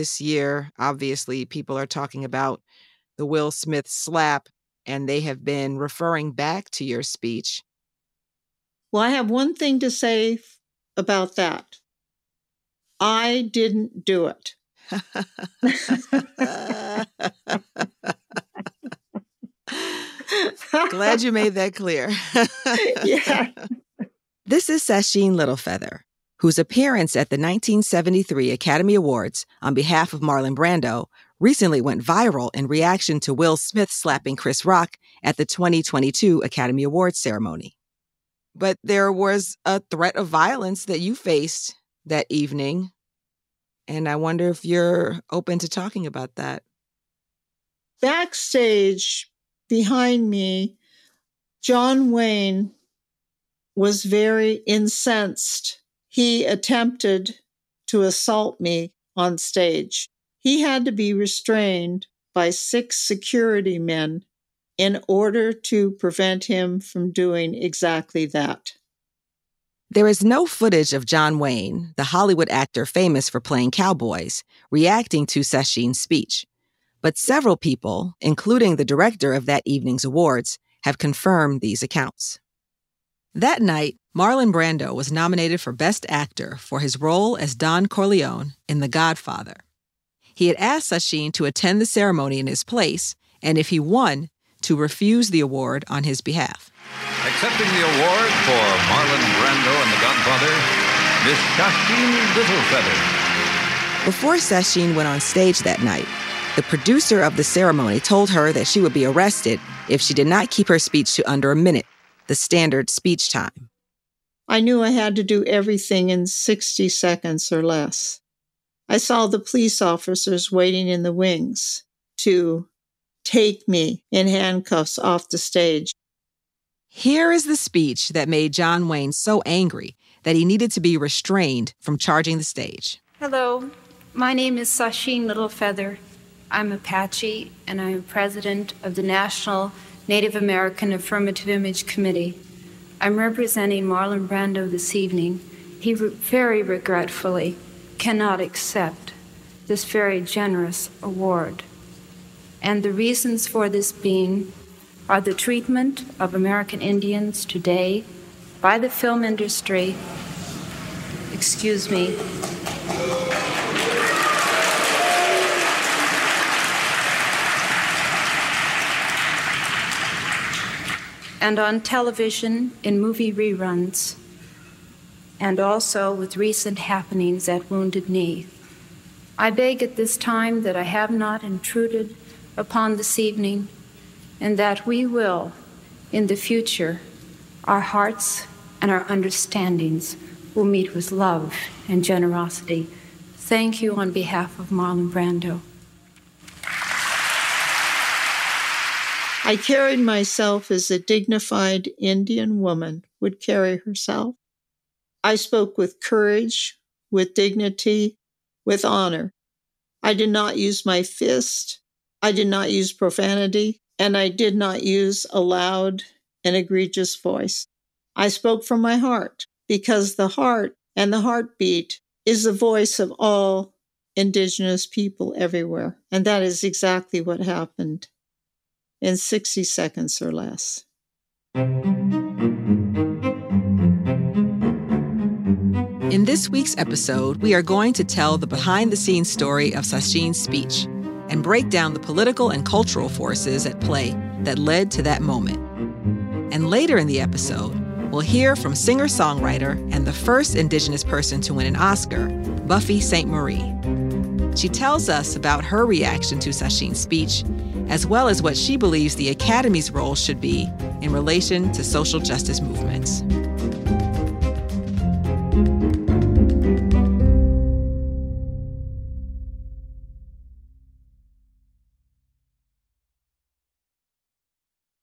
this year, obviously, people are talking about the Will Smith slap, and they have been referring back to your speech. Well, I have one thing to say about that. I didn't do it. Glad you made that clear. yeah. This is Sacheen Littlefeather, whose appearance at the 1973 Academy Awards on behalf of Marlon Brando recently went viral in reaction to Will Smith slapping Chris Rock at the 2022 Academy Awards ceremony. But there was a threat of violence that you faced that evening. And I wonder if you're open to talking about that. Backstage behind me, John Wayne was very incensed. He attempted to assault me on stage. He had to be restrained by six security men in order to prevent him from doing exactly that. There is no footage of John Wayne, the Hollywood actor famous for playing cowboys, reacting to Sacheen's speech. But several people, including the director of that evening's awards, have confirmed these accounts. That night, Marlon Brando was nominated for Best Actor for his role as Don Corleone in The Godfather. He had asked Sacheen to attend the ceremony in his place, and if he won, to refuse the award on his behalf. Accepting the award for Marlon Brando and The Godfather, Miss Sacheen Littlefeather. Before Sacheen went on stage that night, the producer of the ceremony told her that she would be arrested if she did not keep her speech to under a minute, the standard speech time. I knew I had to do everything in 60 seconds or less. I saw the police officers waiting in the wings to take me in handcuffs off the stage. Here is the speech that made John Wayne so angry that he needed to be restrained from charging the stage. Hello, my name is Sacheen Littlefeather. I'm Apache, and I'm president of the National Native American Affirmative Image Committee. I'm representing Marlon Brando this evening. He re- very regretfully cannot accept this very generous award. And the reasons for this being are the treatment of American Indians today by the film industry. Excuse me. And on television in movie reruns, and also with recent happenings at Wounded Knee. I beg at this time that I have not intruded upon this evening, and that we will, in the future, our hearts and our understandings will meet with love and generosity. Thank you on behalf of Marlon Brando. I carried myself as a dignified Indian woman would carry herself. I spoke with courage, with dignity, with honor. I did not use my fist. I did not use profanity, and I did not use a loud and egregious voice. I spoke from my heart because the heart and the heartbeat is the voice of all Indigenous people everywhere. And that is exactly what happened in 60 seconds or less. In this week's episode, we are going to tell the behind the scenes story of Sacheen's speech and break down the political and cultural forces at play that led to that moment. And later in the episode, we'll hear from singer songwriter and the first Indigenous person to win an Oscar, Buffy Sainte-Marie. She tells us about her reaction to Sacheen's speech as well as what she believes the Academy's role should be in relation to social justice movements.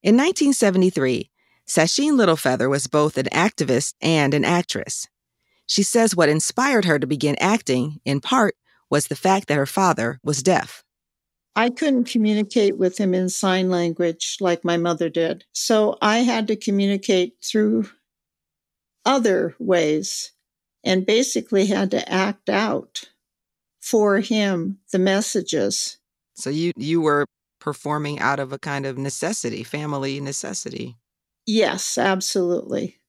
In 1973, Sacheen Littlefeather was both an activist and an actress. She says what inspired her to begin acting, in part, was the fact that her father was deaf. I couldn't communicate with him in sign language like my mother did. So I had to communicate through other ways and basically had to act out for him the messages. So you you were performing out of a kind of necessity, family necessity. Yes, absolutely.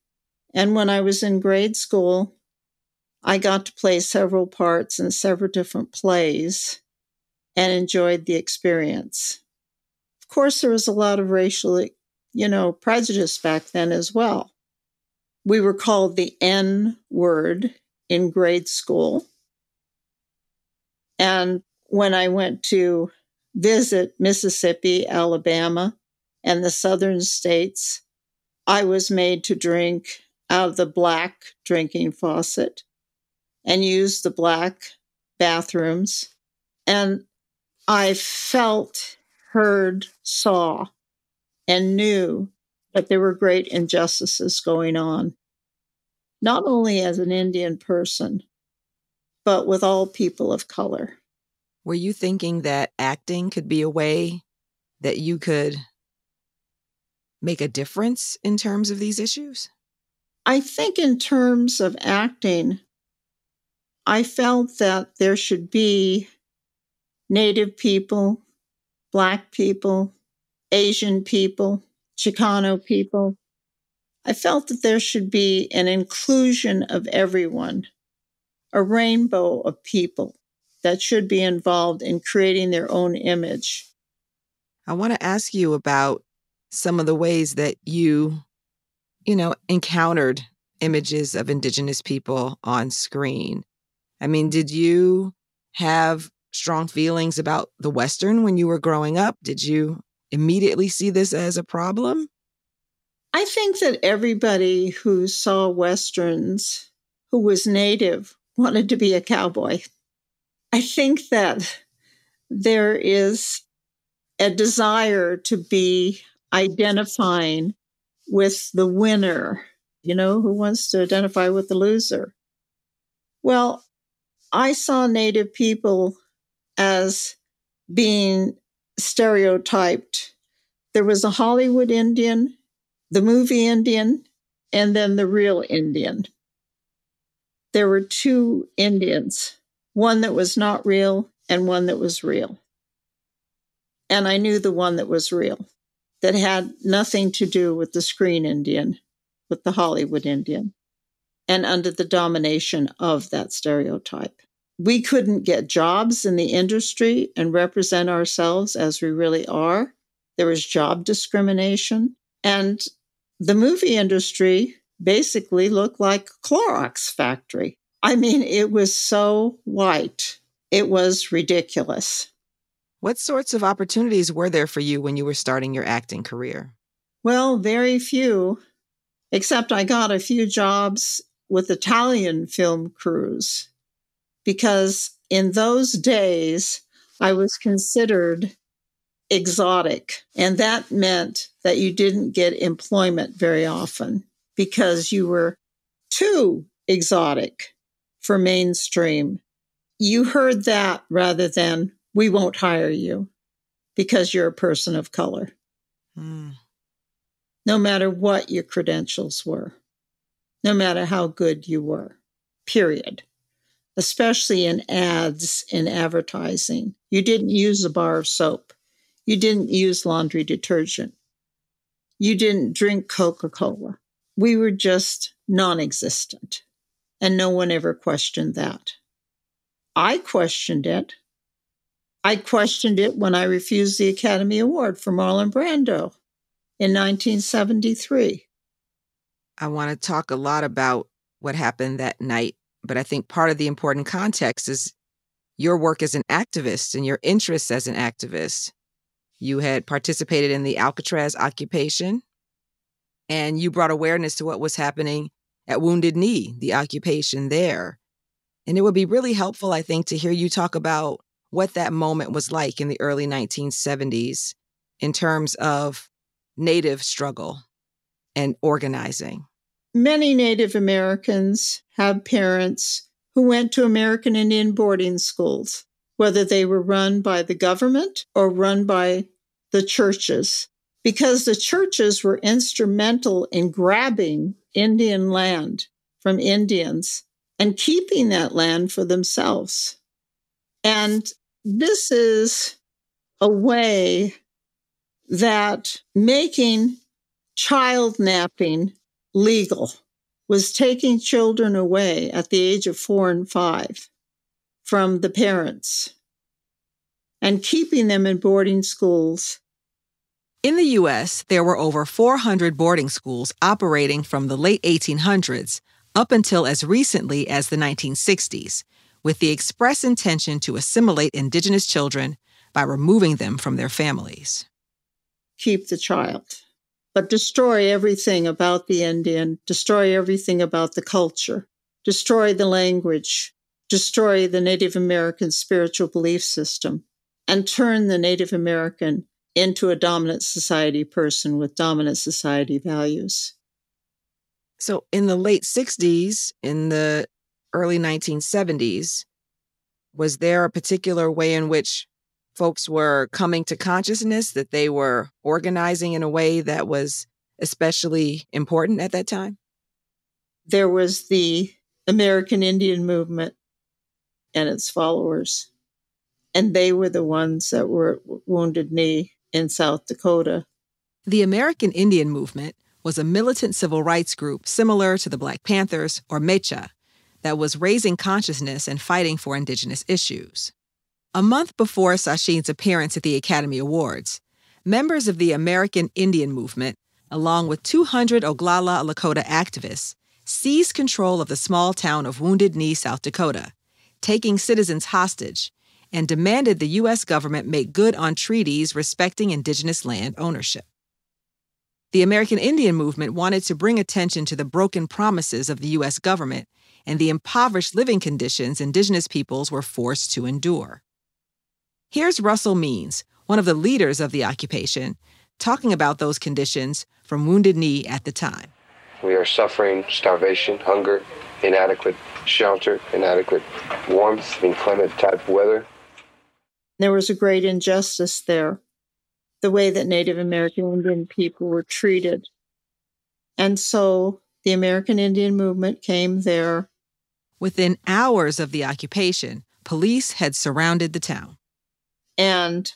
And when I was in grade school, I got to play several parts in several different plays and enjoyed the experience. Of course, there was a lot of racial, you know, prejudice back then as well. We were called the N word in grade school. And when I went to visit Mississippi, Alabama, and the southern states, I was made to drink out of the black drinking faucet and use the black bathrooms. And I felt, heard, saw, and knew that there were great injustices going on, not only as an Indian person, but with all people of color. Were you thinking that acting could be a way that you could make a difference in terms of these issues? I think, in terms of acting, I felt that there should be Native people, Black people, Asian people, Chicano people. I felt that there should be an inclusion of everyone, a rainbow of people that should be involved in creating their own image. I want to ask you about some of the ways that you, you know, encountered images of Indigenous people on screen. I mean, did you have strong feelings about the Western when you were growing up? Did you immediately see this as a problem? I think that everybody who saw Westerns who was Native wanted to be a cowboy. I think that there is a desire to be identifying with the winner. You know, who wants to identify with the loser? Well, I saw Native people as being stereotyped. There was a Hollywood Indian, the movie Indian, and then the real Indian. There were two Indians one that was not real and one that was real. And I knew the one that was real, that had nothing to do with the screen Indian, with the Hollywood Indian, and under the domination of that stereotype. We couldn't get jobs in the industry and represent ourselves as we really are. There was job discrimination. And the movie industry basically looked like a Clorox factory. I mean, it was so white. It was ridiculous. What sorts of opportunities were there for you when you were starting your acting career? Well, very few, except I got a few jobs with Italian film crews because in those days I was considered exotic. And that meant that you didn't get employment very often because you were too exotic for mainstream. You heard that rather than, we won't hire you because you're a person of color. Mm. No matter what your credentials were, no matter how good you were, period. Especially in ads in advertising. You didn't use a bar of soap. You didn't use laundry detergent. You didn't drink Coca Cola. We were just non existent. And no one ever questioned that. I questioned it. I questioned it when I refused the Academy Award for Marlon Brando in 1973. I want to talk a lot about what happened that night, but I think part of the important context is your work as an activist and your interests as an activist. You had participated in the Alcatraz occupation, and you brought awareness to what was happening at Wounded Knee, the occupation there. And it would be really helpful, I think, to hear you talk about what that moment was like in the early 1970s in terms of Native struggle and organizing. Many Native Americans have parents who went to American Indian boarding schools, whether they were run by the government or run by the churches, because the churches were instrumental in grabbing Indian land from Indians and keeping that land for themselves. And this is a way that making child napping legal was taking children away at the age of four and five from the parents and keeping them in boarding schools. In the U.S., there were over 400 boarding schools operating from the late 1800s up until as recently as the 1960s, with the express intention to assimilate Indigenous children by removing them from their families. Keep the child, but destroy everything about the Indian, destroy everything about the culture, destroy the language, destroy the Native American spiritual belief system, and turn the Native American into a dominant society person with dominant society values. So, in the late 60s, in the early 1970s, was there a particular way in which folks were coming to consciousness that they were organizing in a way that was especially important at that time? There was the American Indian movement and its followers. And they were the ones that were Wounded Knee in South Dakota. The American Indian movement was a militant civil rights group similar to the Black Panthers or Mecha that was raising consciousness and fighting for indigenous issues. A month before Sacheen's appearance at the Academy Awards, members of the American Indian movement, along with 200 Oglala Lakota activists, seized control of the small town of Wounded Knee, South Dakota, taking citizens hostage, and demanded the U.S. government make good on treaties respecting indigenous land ownership. The American Indian movement wanted to bring attention to the broken promises of the U.S. government and the impoverished living conditions indigenous peoples were forced to endure. Here's Russell Means, one of the leaders of the occupation, talking about those conditions from Wounded Knee at the time. We are suffering starvation, hunger, inadequate shelter, inadequate warmth, inclement type weather. There was a great injustice there, the way that Native American Indian people were treated. And so the American Indian movement came there. Within hours of the occupation, police had surrounded the town. And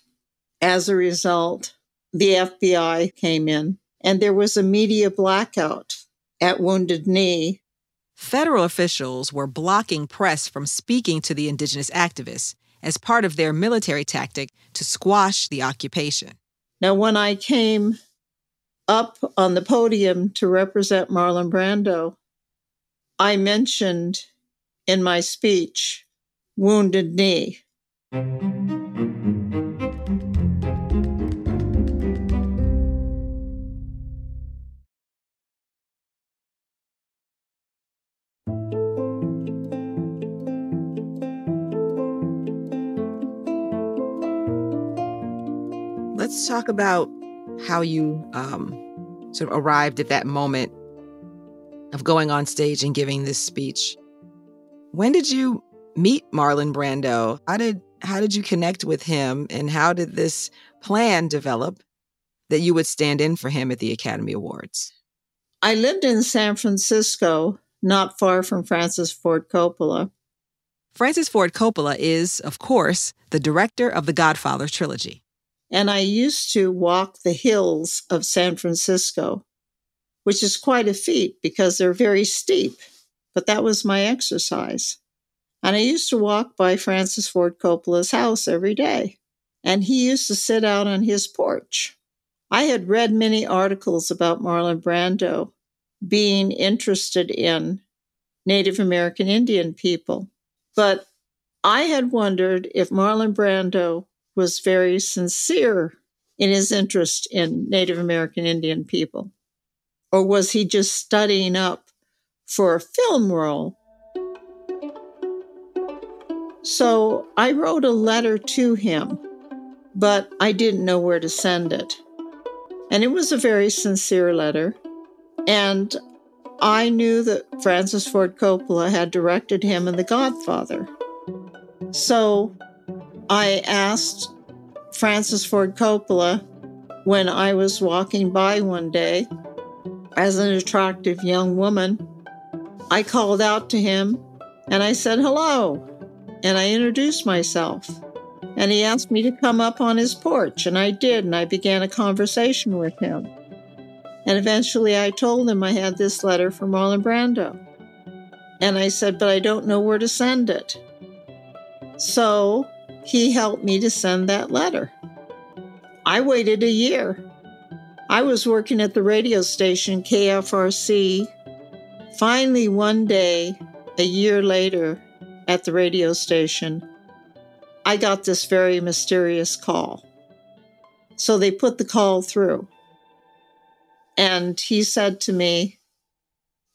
as a result, the FBI came in, and there was a media blackout at Wounded Knee. Federal officials were blocking press from speaking to the indigenous activists as part of their military tactic to squash the occupation. Now, when I came up on the podium to represent Marlon Brando, I mentioned in my speech Wounded Knee. Let's talk about how you um, sort of arrived at that moment of going on stage and giving this speech. When did you meet Marlon Brando? How did how did you connect with him and how did this plan develop that you would stand in for him at the Academy Awards? I lived in San Francisco, not far from Francis Ford Coppola. Francis Ford Coppola is, of course, the director of the Godfather trilogy. And I used to walk the hills of San Francisco, which is quite a feat because they're very steep, but that was my exercise. And I used to walk by Francis Ford Coppola's house every day, and he used to sit out on his porch. I had read many articles about Marlon Brando being interested in Native American Indian people, but I had wondered if Marlon Brando was very sincere in his interest in Native American Indian people? Or was he just studying up for a film role? So I wrote a letter to him, but I didn't know where to send it. And it was a very sincere letter. And I knew that Francis Ford Coppola had directed him in The Godfather. So I asked Francis Ford Coppola when I was walking by one day as an attractive young woman. I called out to him and I said, Hello. and I introduced myself. And he asked me to come up on his porch, and I did, and I began a conversation with him. And eventually I told him I had this letter from Marlon Brando. And I said, but I don't know where to send it. So he helped me to send that letter. I waited a year. I was working at the radio station KFRC. Finally, one day, a year later, at the radio station, I got this very mysterious call. So they put the call through. And he said to me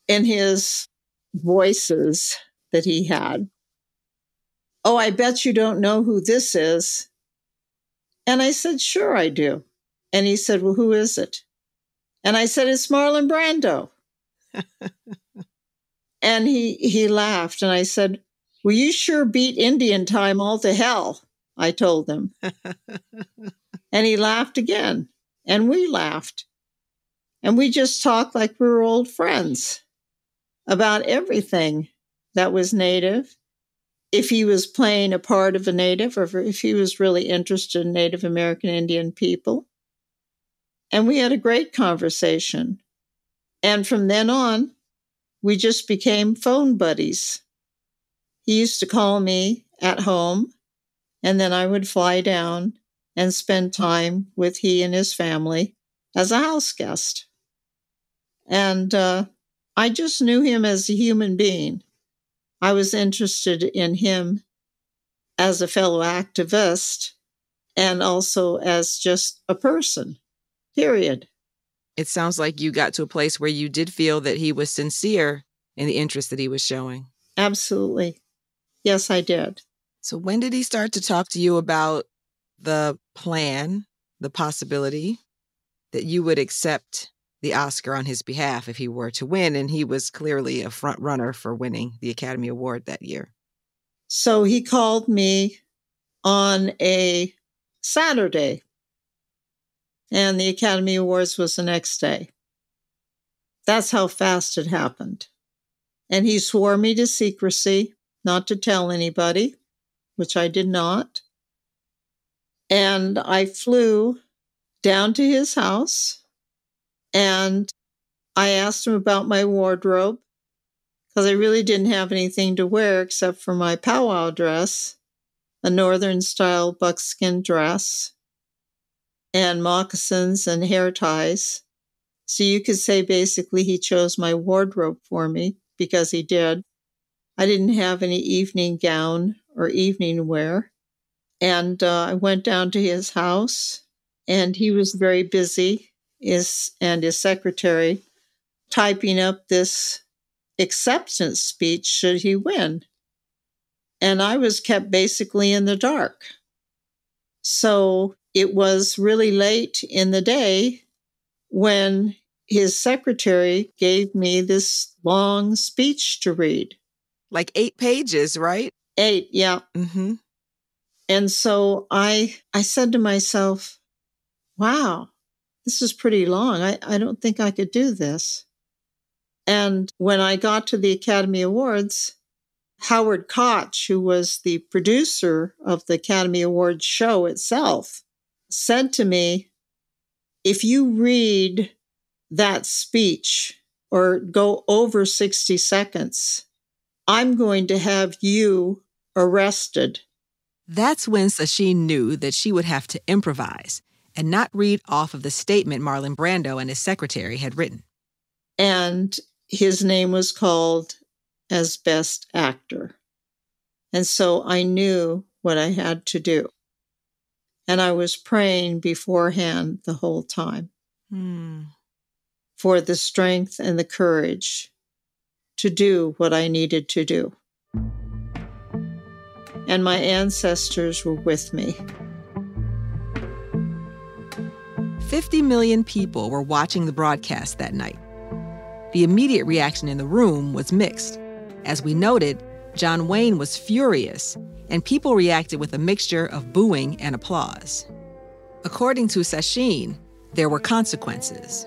in his voices that he had, Oh, I bet you don't know who this is. And I said, Sure, I do. And he said, Well, who is it? And I said, It's Marlon Brando. and he, he laughed. And I said, Well, you sure beat Indian time all to hell, I told him. and he laughed again. And we laughed. And we just talked like we were old friends about everything that was Native. If he was playing a part of a Native or if he was really interested in Native American Indian people. And we had a great conversation. And from then on, we just became phone buddies. He used to call me at home, and then I would fly down and spend time with he and his family as a house guest. And uh, I just knew him as a human being. I was interested in him as a fellow activist and also as just a person, period. It sounds like you got to a place where you did feel that he was sincere in the interest that he was showing. Absolutely. Yes, I did. So, when did he start to talk to you about the plan, the possibility that you would accept the Oscar on his behalf if he were to win. And he was clearly a front runner for winning the Academy Award that year. So he called me on a Saturday, and the Academy Awards was the next day. That's how fast it happened. And he swore me to secrecy, not to tell anybody, which I did not. And I flew down to his house and I asked him about my wardrobe because I really didn't have anything to wear except for my powwow dress, a northern style buckskin dress, and moccasins and hair ties. So you could say basically he chose my wardrobe for me because he did. I didn't have any evening gown or evening wear. And uh, I went down to his house, and he was very busy is and his secretary typing up this acceptance speech should he win. And I was kept basically in the dark. So it was really late in the day when his secretary gave me this long speech to read. Like eight pages, right? Eight, yeah. Mm-hmm. And so I I said to myself, wow, this is pretty long. I, I don't think I could do this. And when I got to the Academy Awards, Howard Koch, who was the producer of the Academy Awards show itself, said to me, If you read that speech or go over 60 seconds, I'm going to have you arrested. That's when Sacheen knew that she would have to improvise and not read off of the statement Marlon Brando and his secretary had written. And his name was called as Best Actor. And so I knew what I had to do. And I was praying beforehand the whole time hmm. for the strength and the courage to do what I needed to do. And my ancestors were with me. 50 million people were watching the broadcast that night. The immediate reaction in the room was mixed. As we noted, John Wayne was furious, and people reacted with a mixture of booing and applause. According to Sacheen, there were consequences.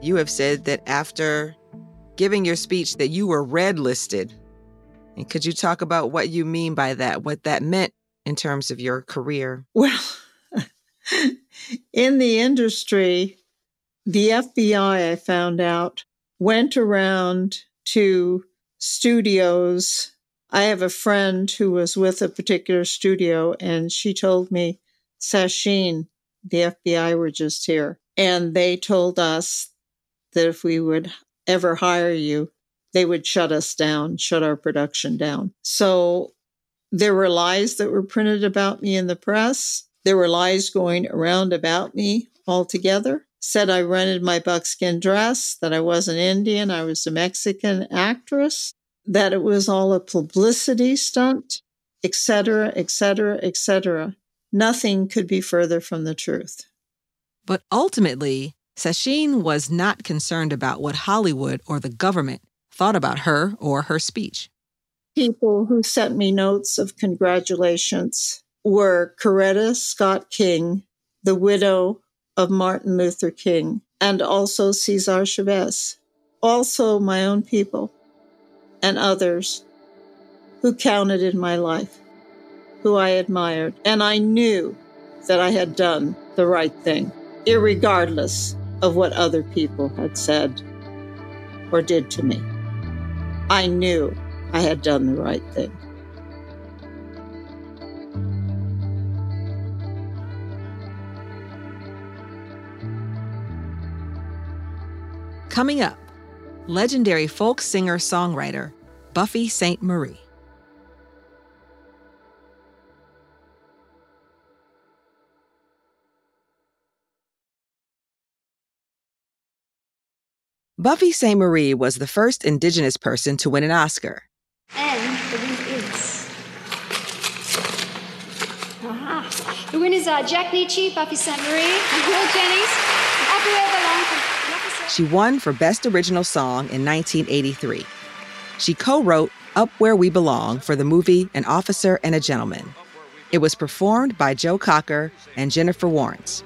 You have said that after giving your speech that you were red listed And could you talk about what you mean by that, what that meant in terms of your career? Well, in the industry, the FBI, I found out, went around to studios. I have a friend who was with a particular studio, and she told me, Sacheen, the FBI were just here. And they told us that if we would ever hire you, they would shut us down, shut our production down. So there were lies that were printed about me in the press. There were lies going around about me altogether. Said I rented my buckskin dress, that I wasn't Indian, I was a Mexican actress, that it was all a publicity stunt, etc., etc., etc. Nothing could be further from the truth. But ultimately, Sacheen was not concerned about what Hollywood or the government thought about her or her speech. People who sent me notes of congratulations were Coretta Scott King, the widow of Martin Luther King, and also Cesar Chavez, also my own people, and others who counted in my life, who I admired, and I knew that I had done the right thing, regardless of what other people had said or did to me. I knew I had done the right thing. Coming up, legendary folk singer songwriter Buffy Sainte-Marie. Buffy Sainte-Marie was the first Indigenous person to win an Oscar. And the winner is. Aha. The winners are uh, Jack Nitzsche, Buffy Sainte-Marie, Will Jennings, Belong She won for Best Original Song in 1983. She co wrote Up Where We Belong for the movie An Officer and a Gentleman. It was performed by Joe Cocker and Jennifer Warnes.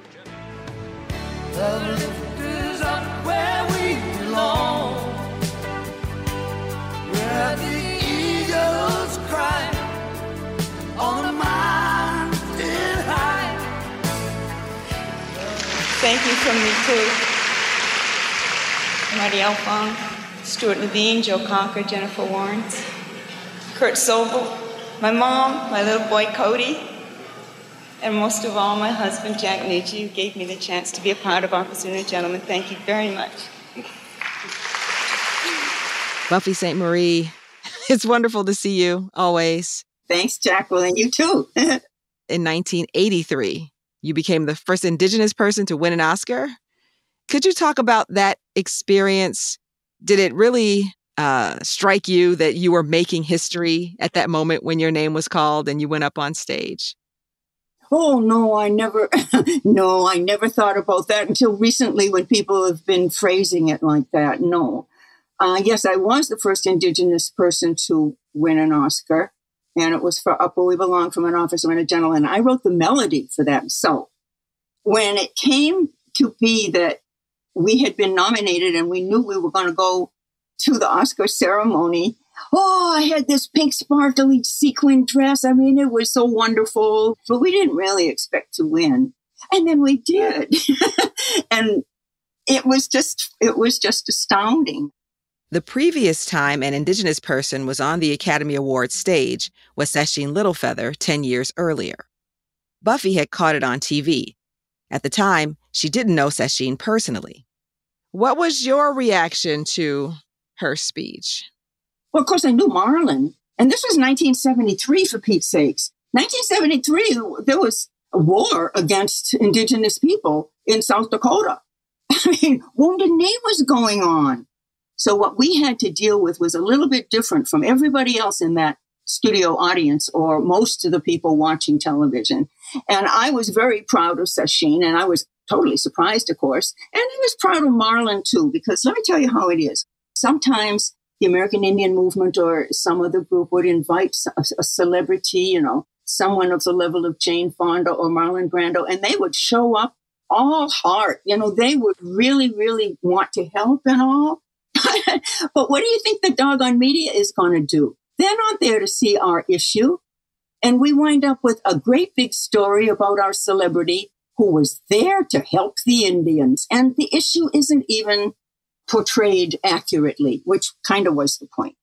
Thank you from me too. Marty Alfong, Stewart Levine, Joe Cocker, Jennifer Warnes, Kurt Sobel, my mom, my little boy Cody, and most of all, my husband Jack Nitzsche, who gave me the chance to be a part of Officer and Gentleman. Thank you very much. Buffy Sainte-Marie, it's wonderful to see you always. Thanks, Jacqueline. You too. In 1983, you became the first Indigenous person to win an Oscar. Could you talk about that experience? Did it really uh, strike you that you were making history at that moment when your name was called and you went up on stage? Oh no, I never, no, I never thought about that until recently when people have been phrasing it like that. No, uh, yes, I was the first Indigenous person to win an Oscar and it was for Up Where We Belong from an Officer and a Gentleman. I wrote the melody for that. So when it came to be that we had been nominated and we knew we were going to go to the Oscar ceremony, oh, I had this pink sparkly sequin dress. I mean, it was so wonderful, but we didn't really expect to win. And then we did. and it was just, it was just astounding. The previous time an Indigenous person was on the Academy Awards stage was Sacheen Littlefeather 10 years earlier. Buffy had caught it on TV. At the time, she didn't know Sacheen personally. What was your reaction to her speech? Well, of course, I knew Marlon. And this was 1973, for Pete's sakes. 1973, there was a war against Indigenous people in South Dakota. I mean, Wounded Knee was going on. So what we had to deal with was a little bit different from everybody else in that studio audience or most of the people watching television. And I was very proud of Sacheen and I was totally surprised, of course. And I was proud of Marlon too, because let me tell you how it is. Sometimes the American Indian movement or some other group would invite a, a celebrity, you know, someone of the level of Jane Fonda or Marlon Brando, and they would show up all heart. You know, they would really, really want to help and all. but what do you think the doggone media is going to do? They're not there to see our issue. And we wind up with a great big story about our celebrity who was there to help the Indians. And the issue isn't even portrayed accurately, which kind of was the point.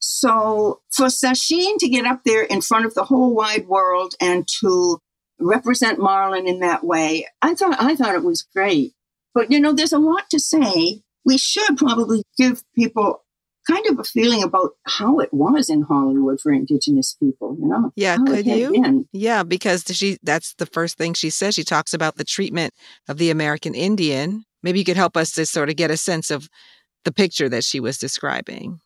So for Sacheen to get up there in front of the whole wide world and to represent Marlon in that way, I thought I thought it was great. But you know, there's a lot to say. We should probably give people kind of a feeling about how it was in Hollywood for indigenous people, you know? Yeah, could you? Been. Yeah, because she that's the first thing she says. She talks about the treatment of the American Indian. Maybe you could help us to sort of get a sense of the picture that she was describing.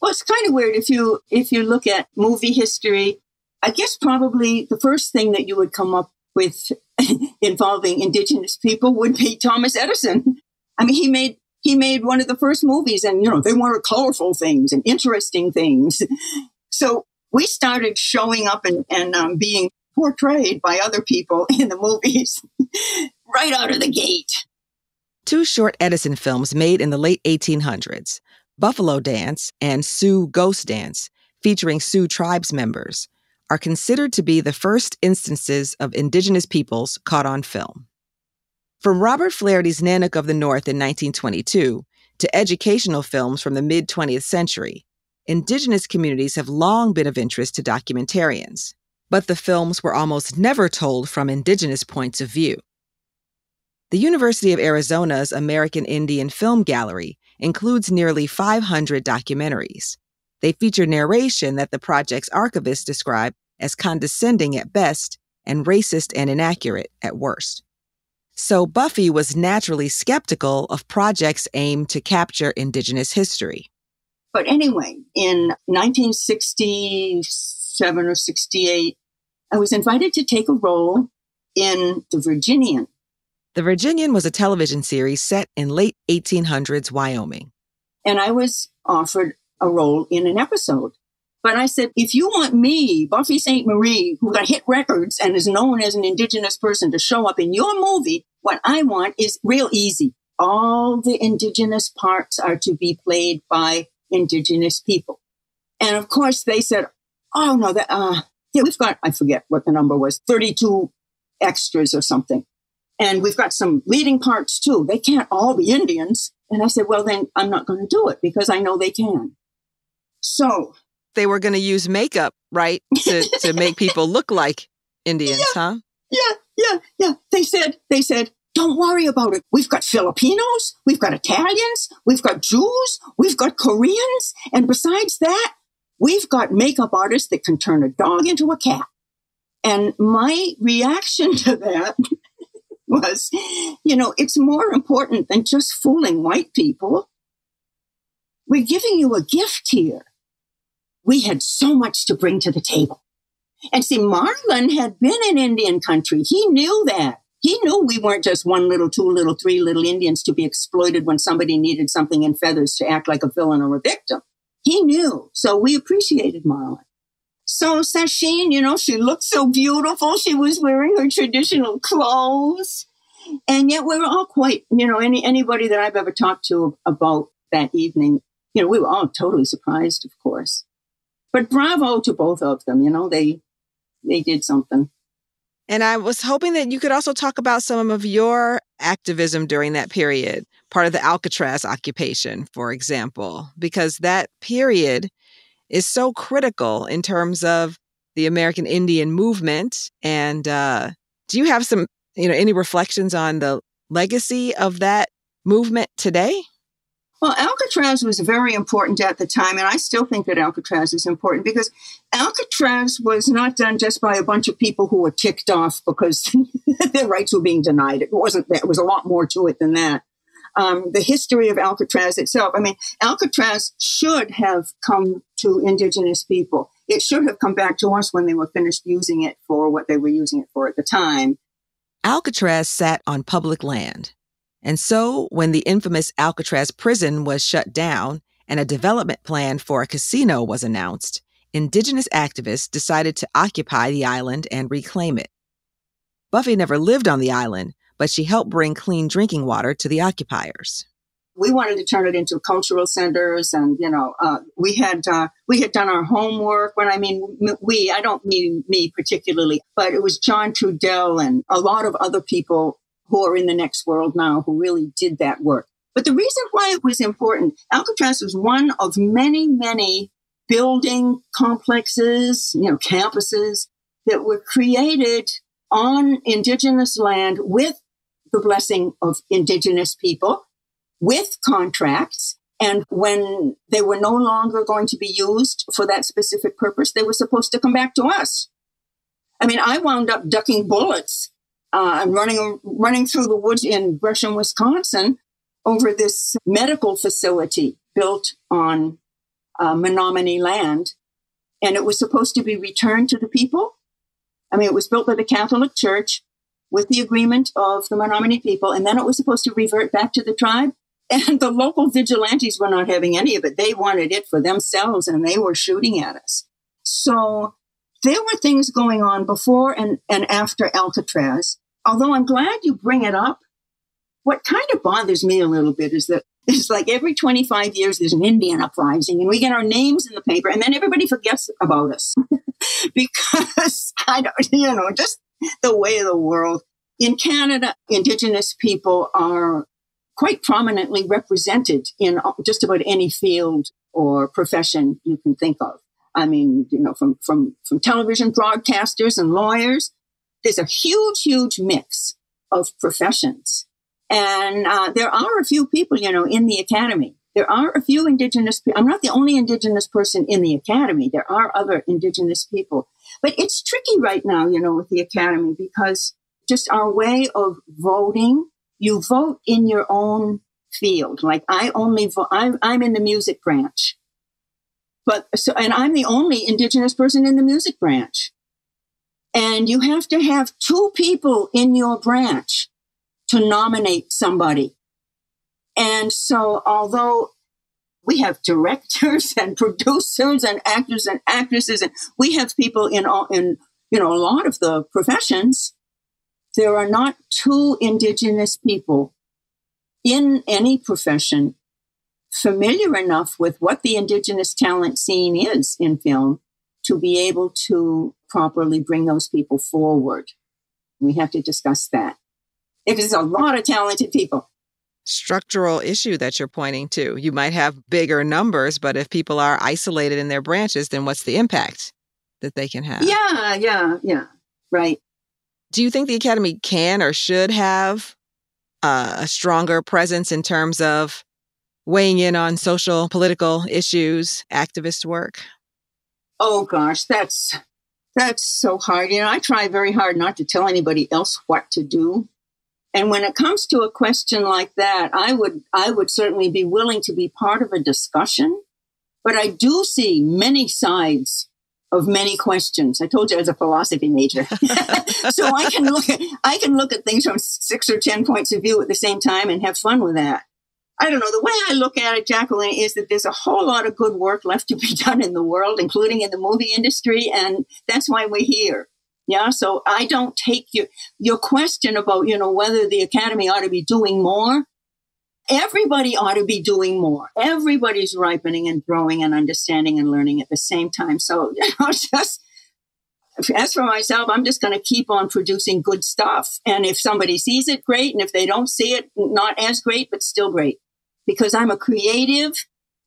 Well, it's kind of weird if you if you look at movie history. I guess probably the first thing that you would come up with involving indigenous people would be Thomas Edison. I mean, he made he made one of the first movies, and you know they wanted colorful things and interesting things. So we started showing up and, and um, being portrayed by other people in the movies right out of the gate. Two short Edison films made in the late 1800s Buffalo Dance and Sioux Ghost Dance, featuring Sioux tribes members, are considered to be the first instances of indigenous peoples caught on film. From Robert Flaherty's Nanook of the North in 1922 to educational films from the mid 20th century, indigenous communities have long been of interest to documentarians, but the films were almost never told from indigenous points of view. The University of Arizona's American Indian Film Gallery includes nearly 500 documentaries. They feature narration that the project's archivists describe as condescending at best and racist and inaccurate at worst. So Buffy was naturally skeptical of projects aimed to capture Indigenous history. But anyway, in 1967 or 68, I was invited to take a role in The Virginian, the Virginian was a television series set in late 1800s Wyoming. And I was offered a role in an episode. But I said, if you want me, Buffy Sainte-Marie, who got hit records and is known as an indigenous person to show up in your movie, what I want is real easy. All the indigenous parts are to be played by indigenous people. And of course they said, oh no, that, uh, yeah, we've got, I forget what the number was, 32 extras or something. And we've got some leading parts too. They can't all be Indians. And I said, well, then I'm not going to do it because I know they can. So they were going to use makeup, right? To, to make people look like Indians, yeah, huh? Yeah, yeah, yeah. They said, they said, don't worry about it. We've got Filipinos, we've got Italians, we've got Jews, we've got Koreans. And besides that, we've got makeup artists that can turn a dog into a cat. And my reaction to that was, you know, it's more important than just fooling white people. We're giving you a gift here. We had so much to bring to the table. And see, Marlon had been in Indian country. He knew that. He knew we weren't just one little, two little, three little Indians to be exploited when somebody needed something in feathers to act like a villain or a victim. He knew. So we appreciated Marlon. So Sacheen, you know, she looked so beautiful. She was wearing her traditional clothes. And yet we were all quite, you know, any anybody that I've ever talked to about that evening, you know, we were all totally surprised, of course. But bravo to both of them, you know, they they did something. And I was hoping that you could also talk about some of your activism during that period, part of the Alcatraz occupation, for example, because that period is so critical in terms of the American Indian movement. And uh, do you have some, you know, any reflections on the legacy of that movement today? Well, Alcatraz was very important at the time, and I still think that Alcatraz is important because Alcatraz was not done just by a bunch of people who were ticked off because their rights were being denied. It wasn't that. It was a lot more to it than that um, the history of Alcatraz itself. I mean, Alcatraz should have come to indigenous people. It should have come back to us when they were finished using it for what they were using it for at the time. Alcatraz sat on public land. And so, when the infamous Alcatraz prison was shut down and a development plan for a casino was announced, indigenous activists decided to occupy the island and reclaim it. Buffy never lived on the island, but she helped bring clean drinking water to the occupiers. we wanted to turn it into cultural centers and you know uh, we had uh, we had done our homework when i mean we i don't mean me particularly but it was john trudell and a lot of other people who are in the next world now who really did that work but the reason why it was important alcatraz was one of many many building complexes you know campuses that were created on indigenous land with the blessing of indigenous people with contracts. And when they were no longer going to be used for that specific purpose, they were supposed to come back to us. I mean, I wound up ducking bullets. Uh, I'm running, running through the woods in Gresham, Wisconsin over this medical facility built on uh, Menominee land. And it was supposed to be returned to the people. I mean, it was built by the Catholic Church with the agreement of the Menominee people. And then it was supposed to revert back to the tribe. And the local vigilantes were not having any of it. They wanted it for themselves and they were shooting at us. So there were things going on before and, and after Alcatraz. Although I'm glad you bring it up. What kind of bothers me a little bit is that it's like every 25 years there's an Indian uprising and we get our names in the paper and then everybody forgets about us because I don't, you know, just the way of the world. In Canada, Indigenous people are quite prominently represented in just about any field or profession you can think of. I mean, you know, from, from, from television broadcasters and lawyers, there's a huge, huge mix of professions. And uh, there are a few people, you know, in the academy. There are a few indigenous people. I'm not the only indigenous person in the academy. There are other indigenous people. But it's tricky right now, you know, with the academy because just our way of voting you vote in your own field. Like I only vote, I'm, I'm in the music branch. But so, and I'm the only indigenous person in the music branch. And you have to have two people in your branch to nominate somebody. And so, although we have directors and producers and actors and actresses, and we have people in all, in, you know, a lot of the professions, there are not two Indigenous people in any profession familiar enough with what the Indigenous talent scene is in film to be able to properly bring those people forward. We have to discuss that. If there's a lot of talented people. Structural issue that you're pointing to. You might have bigger numbers, but if people are isolated in their branches, then what's the impact that they can have? Yeah, yeah, yeah. Right. Do you think the Academy can or should have uh, a stronger presence in terms of weighing in on social, political issues, activist work? Oh gosh, that's that's so hard. You know, I try very hard not to tell anybody else what to do. And when it comes to a question like that, I would I would certainly be willing to be part of a discussion. But I do see many sides of many questions. I told you I was a philosophy major. so I can look at I can look at things from six or ten points of view at the same time and have fun with that. I don't know. The way I look at it, Jacqueline, is that there's a whole lot of good work left to be done in the world, including in the movie industry, and that's why we're here. Yeah. So I don't take your your question about, you know, whether the Academy ought to be doing more everybody ought to be doing more. Everybody's ripening and growing and understanding and learning at the same time. So, you know, just as for myself, I'm just going to keep on producing good stuff. And if somebody sees it, great. And if they don't see it, not as great, but still great. Because I'm a creative.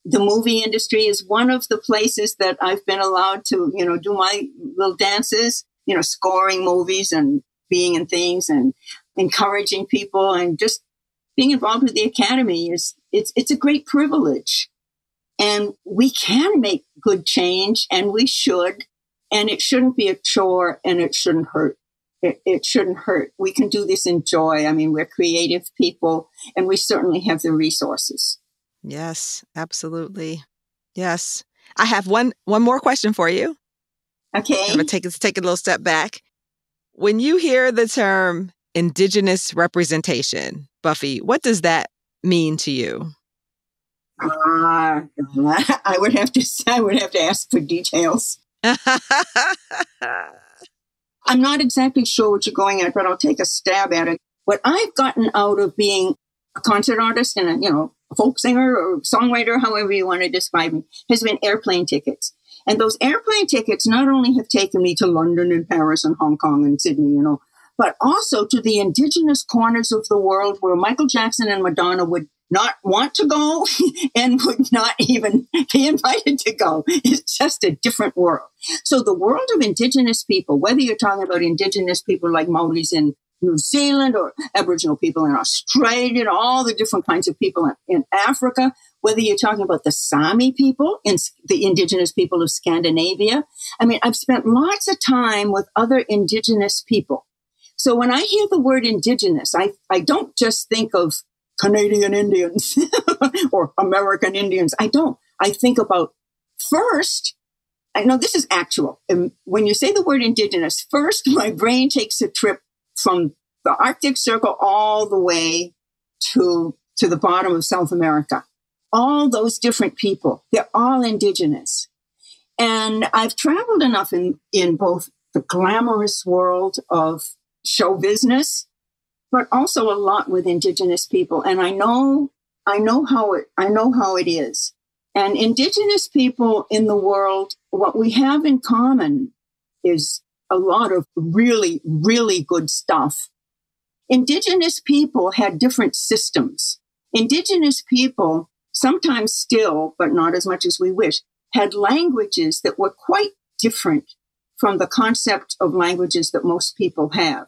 The movie industry is one of the places that I've been allowed to, you know, do my little dances, you know, scoring movies and being in things and encouraging people and just being involved with the academy is it's it's a great privilege and we can make good change and we should and it shouldn't be a chore and it shouldn't hurt it, it shouldn't hurt. We can do this in joy. I mean we're creative people and we certainly have the resources. Yes absolutely. Yes. I have one one more question for you. Okay. I'm gonna take, take a little step back. When you hear the term indigenous representation Buffy, what does that mean to you? Uh, I would have to I would have to ask for details. I'm not exactly sure what you're going at, but I'll take a stab at it. What I've gotten out of being a concert artist and a, you know, folk singer or songwriter, however you want to describe me, has been airplane tickets. And those airplane tickets not only have taken me to London and Paris and Hong Kong and Sydney, you know, but also to the indigenous corners of the world where Michael Jackson and Madonna would not want to go and would not even be invited to go. It's just a different world. So the world of indigenous people, whether you're talking about indigenous people like Maoris in New Zealand or Aboriginal people in Australia, and all the different kinds of people in, in Africa, whether you're talking about the Sami people and the indigenous people of Scandinavia. I mean, I've spent lots of time with other indigenous people. So when I hear the word indigenous, I, I don't just think of Canadian Indians or American Indians. I don't. I think about first, I know this is actual. And when you say the word indigenous, first my brain takes a trip from the Arctic Circle all the way to, to the bottom of South America. All those different people, they're all indigenous. And I've traveled enough in, in both the glamorous world of show business, but also a lot with indigenous people. And I know, I know how it, I know how it is. And indigenous people in the world, what we have in common is a lot of really, really good stuff. Indigenous people had different systems. Indigenous people, sometimes still, but not as much as we wish, had languages that were quite different from the concept of languages that most people have.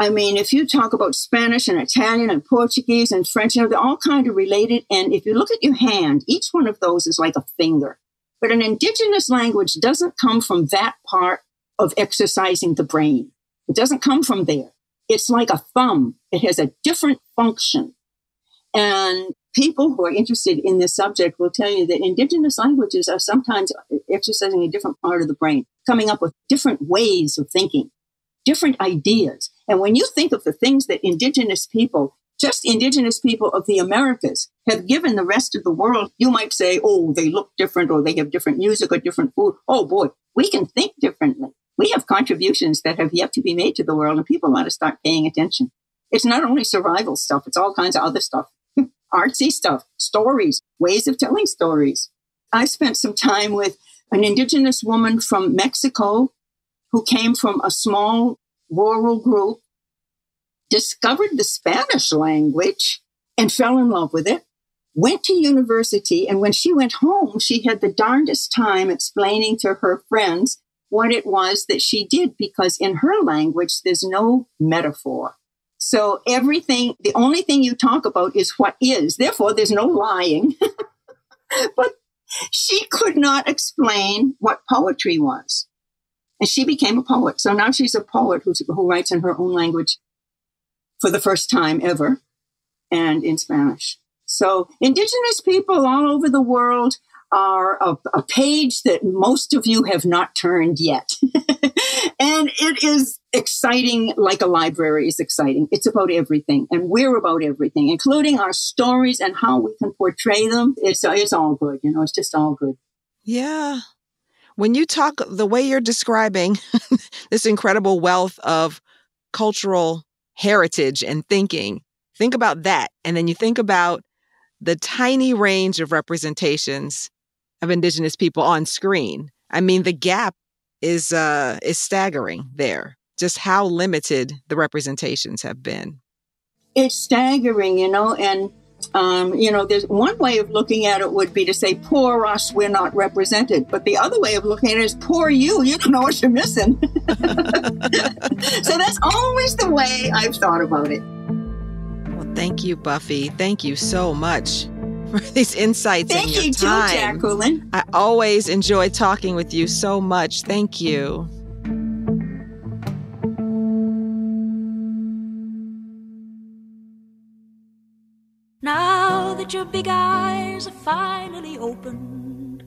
I mean, if you talk about Spanish and Italian and Portuguese and French, you know, they're all kind of related. And if you look at your hand, each one of those is like a finger. But an indigenous language doesn't come from that part of exercising the brain. It doesn't come from there. It's like a thumb. It has a different function. And people who are interested in this subject will tell you that indigenous languages are sometimes exercising a different part of the brain, coming up with different ways of thinking, different ideas. And when you think of the things that indigenous people, just indigenous people of the Americas have given the rest of the world, you might say, oh, they look different or they have different music or different food. Oh boy, we can think differently. We have contributions that have yet to be made to the world and people want to start paying attention. It's not only survival stuff, it's all kinds of other stuff. Artsy stuff, stories, ways of telling stories. I spent some time with an indigenous woman from Mexico who came from a small rural group, discovered the Spanish language and fell in love with it, went to university. And when she went home, she had the darndest time explaining to her friends what it was that she did because in her language, there's no metaphor. So everything, the only thing you talk about is what is. Therefore, there's no lying. but she could not explain what poetry was. And she became a poet. So now she's a poet who writes in her own language for the first time ever and in Spanish. So indigenous people all over the world are a, a page that most of you have not turned yet. and it is exciting like a library is exciting. It's about everything and we're about everything, including our stories and how we can portray them. It's, it's all good. You know, it's just all good. Yeah when you talk the way you're describing this incredible wealth of cultural heritage and thinking, think about that. And then you think about the tiny range of representations of indigenous people on screen. I mean, the gap is uh, is staggering there. Just how limited the representations have been. It's staggering, you know, and um, you know, there's one way of looking at it would be to say, poor us, we're not represented. But the other way of looking at it is, poor you, you don't know what you're missing. so that's always the way I've thought about it. Well, thank you, Buffy. Thank you so much for these insights thank and your you time. too, Jacqueline. I always enjoy talking with you so much. Thank you. Now that your big eyes are finally opened.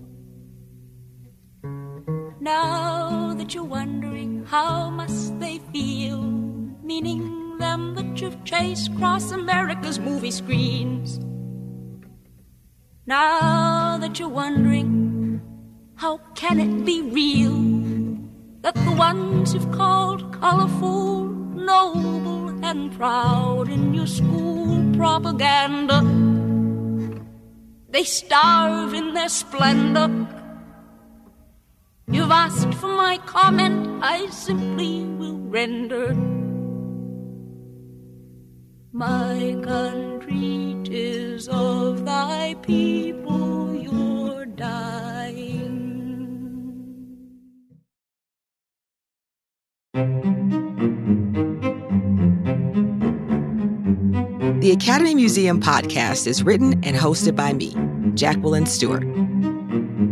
Now that you're wondering how must they feel, meaning them that you've chased across America's movie screens. Now that you're wondering how can it be real that the ones you've called colorful, noble, and proud in your school propaganda they starve in their splendor. You've asked for my comment, I simply will render. My country, tis of thy people you're dying. The Academy Museum podcast is written and hosted by me, Jacqueline Stewart.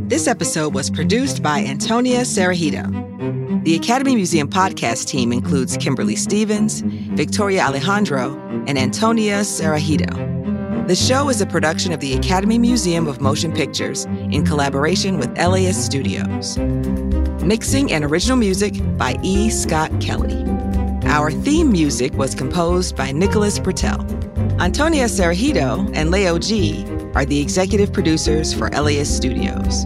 This episode was produced by Antonia Cereijido. The Academy Museum podcast team includes Kimberly Stevens, Victoria Alejandro, and Antonia Cereijido. The show is a production of the Academy Museum of Motion Pictures in collaboration with LAist Studios. Mixing and original music by E. Scott Kelly. Our theme music was composed by Nicholas Bertel. Antonia Cereijido and Leo G are the executive producers for LAist Studios.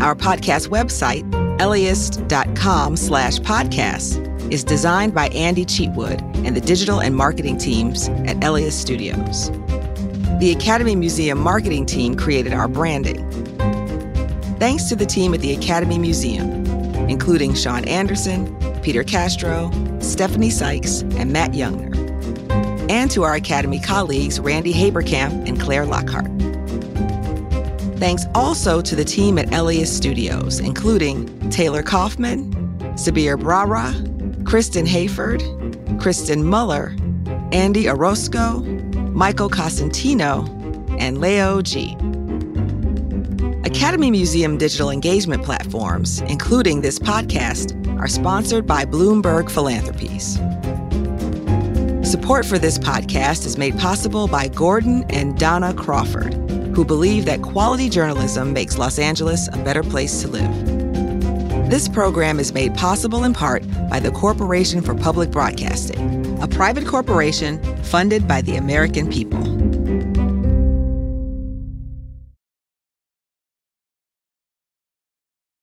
Our podcast website, laist.com slash podcasts, is designed by Andy Cheatwood and the digital and marketing teams at LAist Studios. The Academy Museum marketing team created our branding. Thanks to the team at the Academy Museum, including Sean Anderson, Peter Castro, Stephanie Sykes, and Matt Youngner and to our Academy colleagues Randy Haberkamp and Claire Lockhart. Thanks also to the team at LAist Studios, including Taylor Kaufman, Sabir Brara, Kristen Hayford, Kristen Muller, Andy Orozco, Michael Costantino, and Leo G. Academy Museum digital engagement platforms, including this podcast, are sponsored by Bloomberg Philanthropies. Support for this podcast is made possible by Gordon and Dona Crawford, who believe that quality journalism makes Los Angeles a better place to live. This program is made possible in part by the Corporation for Public Broadcasting, a private corporation funded by the American people.